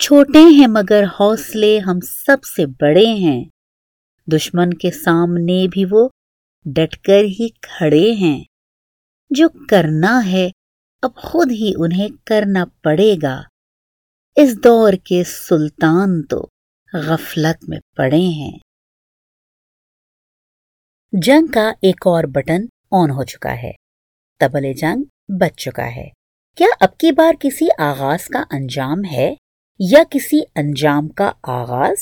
چھوٹے ہیں مگر حوصلے ہم سب سے بڑے ہیں۔ دشمن کے سامنے بھی وہ ڈٹ کر ہی کھڑے ہیں۔ جو کرنا ہے، اب خود ہی انہیں کرنا پڑے گا۔ اس دور کے سلطان تو غفلت میں پڑے ہیں۔ جنگ کا ایک اور بٹن آن ہو چکا ہے۔ تبل جنگ بچ چکا ہے۔ کیا اب کی بار کسی آغاز کا انجام ہے؟ یا کسی انجام کا آغاز؟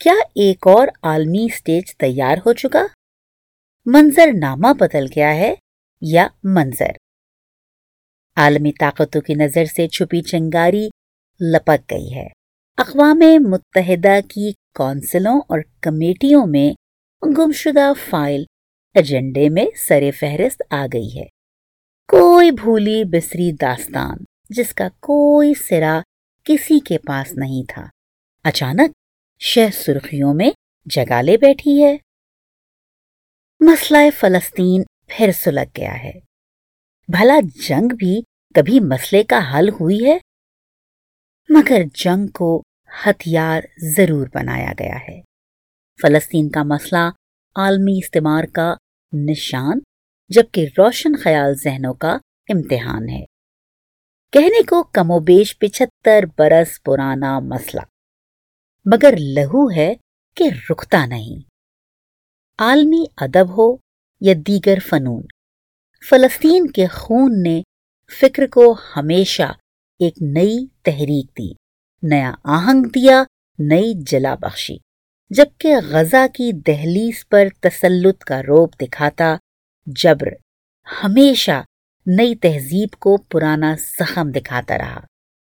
کیا ایک اور عالمی سٹیج تیار ہو چکا؟ منظر نامہ بدل گیا ہے یا منظر؟ عالمی طاقتوں کی نظر سے چھپی چنگاری لپک گئی ہے۔ اقوام متحدہ کی کونسلوں اور کمیٹیوں میں گمشدہ فائل ایجنڈے میں سر فہرست آ گئی ہے۔ کوئی بھولی بسری داستان جس کا کوئی سرا کسی کے پاس نہیں تھا۔ اچانک شہ سرخیوں میں جگہ لے بیٹھی ہے۔ مسئلہ فلسطین پھر سلگ گیا ہے۔ بھلا جنگ بھی کبھی مسئلے کا حل ہوئی ہے؟ مگر جنگ کو ہتھیار ضرور بنایا گیا ہے۔ فلسطین کا مسئلہ عالمی استعمار کا نشان، جبکہ روشن خیال ذہنوں کا امتحان ہے۔ کہنے کو کم و بیش پچھتر برس پرانا مسئلہ۔ مگر لہو ہے کہ رکتا نہیں۔ عالمی ادب ہو یا دیگر فنون۔ فلسطین کے خون نے فکر کو ہمیشہ ایک نئی تحریک دی، نیا آہنگ دیا، نئی جلا بخشی۔ جبکہ غزہ کی دہلیز پر تسلط کا روپ دکھاتا، جبر ہمیشہ نئی تہذیب کو پرانا زخم دکھاتا رہا۔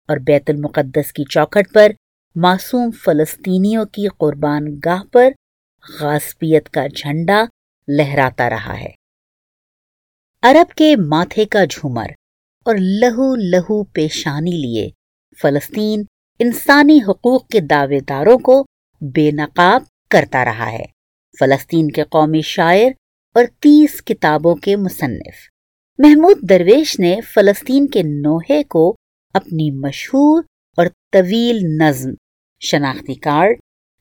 اور بیت المقدس کی چوکھٹ پر معصوم فلسطینیوں کی قربان گاہ پر غاسپیت کا جھنڈا لہراتا رہا ہے۔ عرب کے ماتھے کا جھومر اور لہو لہو پیشانی لیے فلسطین انسانی حقوق کے دعوے داروں کو بے نقاب کرتا رہا ہے۔ فلسطین کے قومی شاعر اور تیس کتابوں کے مصنف محمود درویش نے فلسطین کے نوحے کو اپنی مشہور اور طویل نظم شناختی کارڈ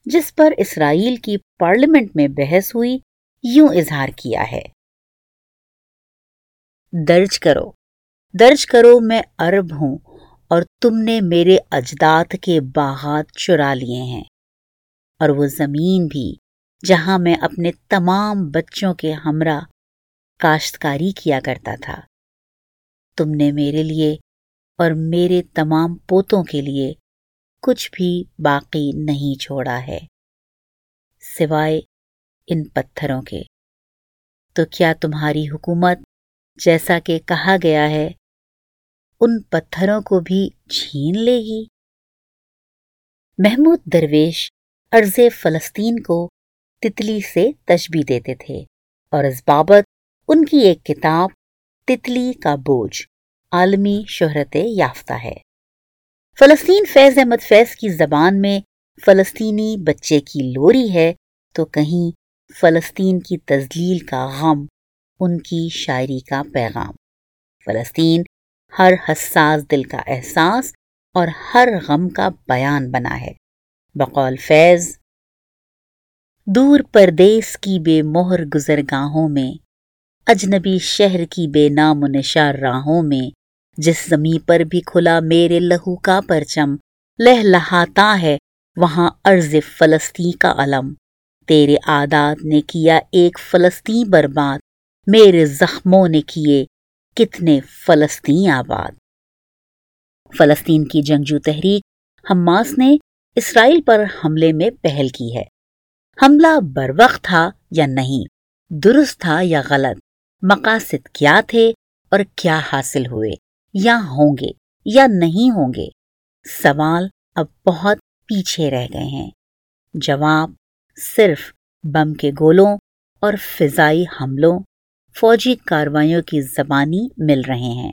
جس پر اسرائیل کی پارلیمنٹ میں بحث ہوئی یوں اظہار کیا ہے۔ درج کرو درج کرو میں عرب ہوں اور تم نے میرے اجداد کے باغات چرا لیے ہیں اور وہ زمین بھی جہاں میں اپنے تمام بچوں کے ہمراہ کاشتکاری کیا کرتا تھا۔ تم نے میرے لیے اور میرے تمام پوتوں کے لیے کچھ بھی باقی نہیں چھوڑا ہے، سوائے ان پتھروں کے۔ تو کیا تمہاری حکومت جیسا کہ کہا گیا ہے، ان پتھروں کو بھی چھین لے گی؟ محمود درویش عرض فلسطین کو تتلی سے تشبی دیتے تھے اور اس بابت ان کی ایک کتاب تتلی کا بوجھ۔ عالمی شہرت یافتہ ہے۔ فلسطین فیض احمد فیض کی زبان میں فلسطینی بچے کی لوری ہے تو کہیں فلسطین کی تزلیل کا غم ان کی شاعری کا پیغام۔ فلسطین ہر حساس دل کا احساس اور ہر غم کا بیان بنا ہے۔ بقول فیض، دور پردیس کی بے مہر گزرگاہوں میں، اجنبی شہر کی بے نام و نشار راہوں میں جس زمیں پر بھی کھلا میرے لہو کا پرچم لہ لہاتا ہے، وہاں عرض فلسطین کا علم۔ تیرے عادات نے کیا ایک فلسطین برباد، میرے زخموں نے کیے کتنے فلسطین آباد۔ فلسطین کی جنگجو تحریک حماس نے اسرائیل پر حملے میں پہل کی ہے۔ حملہ بر وقت تھا یا نہیں، درست تھا یا غلط، مقاصد کیا تھے اور کیا حاصل ہوئے۔ یا ہوں گے یا نہیں ہوں گے، سوال اب بہت پیچھے رہ گئے ہیں۔ جواب، صرف بم کے گولوں اور فضائی حملوں، فوجی کاروائیوں کی زبانی مل رہے ہیں۔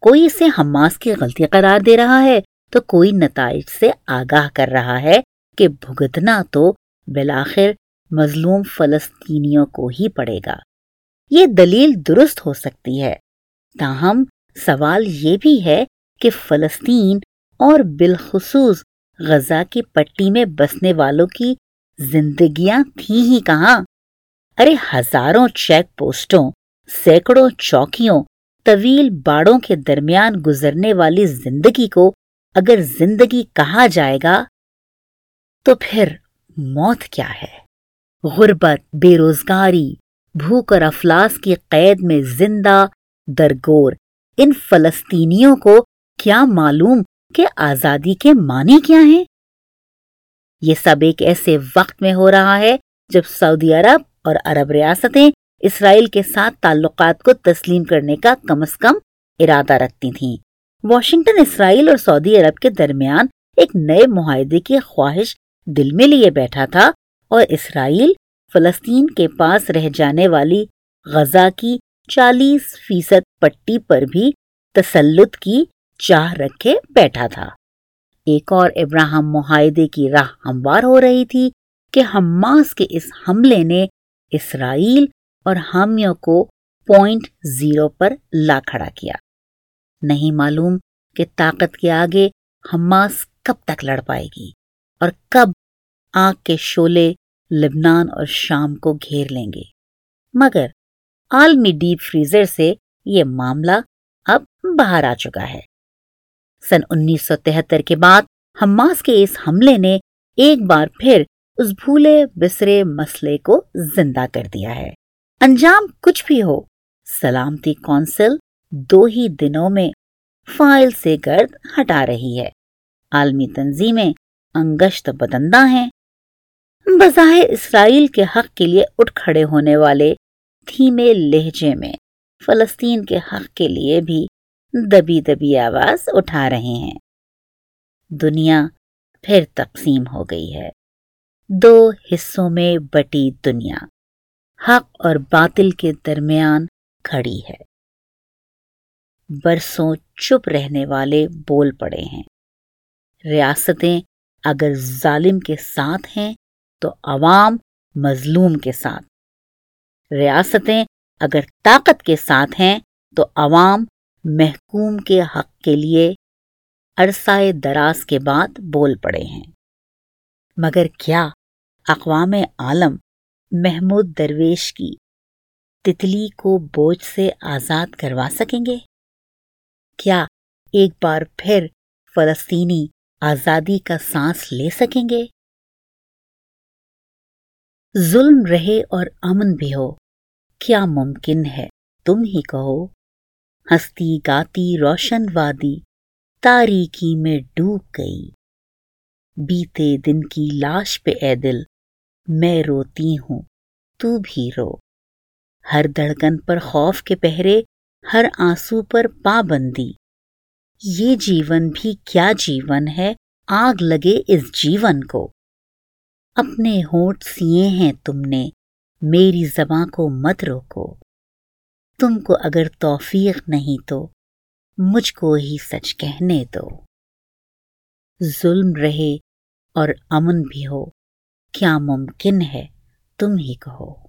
کوئی اسے حماس کی غلطی قرار دے رہا ہے تو کوئی نتائج سے آگاہ کر رہا ہے کہ بھگتنا تو بلاخر مظلوم فلسطینیوں کو ہی پڑے گا۔ یہ دلیل درست ہو سکتی ہے۔ تاہم، سوال یہ بھی ہے کہ فلسطین اور بالخصوص غزہ کی پٹی میں بسنے والوں کی زندگیاں تھیں ہی کہاں؟ ارے ہزاروں چیک پوسٹوں، سینکڑوں چوکیوں، طویل باڑوں کے درمیان گزرنے والی زندگی کو اگر زندگی کہا جائے گا تو پھر موت کیا ہے؟ غربت، بے روزگاری، بھوک اور افلاس کی قید میں زندہ درگور۔ ان فلسطینیوں کو کیا معلوم کہ آزادی کے معنی کیا ہیں؟ یہ سب ایک ایسے وقت میں ہو رہا ہے جب سعودی عرب اور عرب ریاستیں اسرائیل کے ساتھ تعلقات کو تسلیم کرنے کا کم از کم ارادہ رکھتی تھیں۔ واشنگٹن، اسرائیل اور سعودی عرب کے درمیان ایک نئے معاہدے کی خواہش دل میں لیے بیٹھا تھا اور اسرائیل فلسطین کے پاس رہ جانے والی غزہ کی چالیس فیصد پٹی پر بھی تسلط کی چاہ رکھے بیٹھا تھا۔ ایک اور ابراہم معاہدے کی راہ ہموار ہو رہی تھی کہ حماس کے اس حملے نے اسرائیل اور حامیوں کو پوائنٹ زیرو پر لا کھڑا کیا۔ نہیں معلوم کہ طاقت کے آگے حماس کب تک لڑ پائے گی اور کب آگ کے شولے لبنان اور شام کو گھیر لیں گے۔ مگر عالمی ڈیپ فریزر سے یہ معاملہ اب باہر آ چکا ہے۔ سن انیس سو تہتر کے بعد حماس کے اس حملے نے ایک بار پھر اس بھولے بسرے مسئلے کو زندہ کر دیا ہے۔ انجام کچھ بھی ہو، سلامتی کونسل دو ہی دنوں میں فائل سے گرد ہٹا رہی ہے۔ عالمی تنظیمیں انگشت بدندہ ہیں۔ بظاہر اسرائیل کے حق کے لیے اٹھ کھڑے ہونے والے دھیمے لہجے میں۔ فلسطین کے حق کے لیے بھی دبی دبی آواز اٹھا رہے ہیں۔ دنیا پھر تقسیم ہو گئی ہے۔ دو حصوں میں بٹی دنیا۔ حق اور باطل کے درمیان کھڑی ہے۔ برسوں چپ رہنے والے بول پڑے ہیں۔ ریاستیں اگر ظالم کے ساتھ ہیں تو عوام مظلوم کے ساتھ۔ ریاستیں اگر طاقت کے ساتھ ہیں تو عوام محکوم کے حق کے لیے عرصہ دراز کے بعد بول پڑے ہیں۔ مگر کیا اقوام عالم محمود درویش کی تتلی کو بوجھ سے آزاد کروا سکیں گے؟ کیا ایک بار پھر فلسطینی آزادی کا سانس لے سکیں گے؟ ظلم رہے اور امن بھی ہو۔ کیا ممکن ہے؟ تم ہی کہو۔ ہستی گاتی روشن وادی تاریکی میں ڈوب گئی۔ بیتے دن کی لاش پہ اے دل، میں روتی ہوں، تو بھی رو۔ ہر دھڑکن پر خوف کے پہرے، ہر آنسو پر پابندی۔ یہ جیون بھی کیا جیون ہے؟ آگ لگے اس جیون کو۔ اپنے ہونٹ سیے ہیں تم نے، میری زباں کو مت روکو۔ تم کو اگر توفیق نہیں تو مجھ کو ہی سچ کہنے دو۔ ظلم رہے اور امن بھی ہو، کیا ممکن ہے تم ہی کہو۔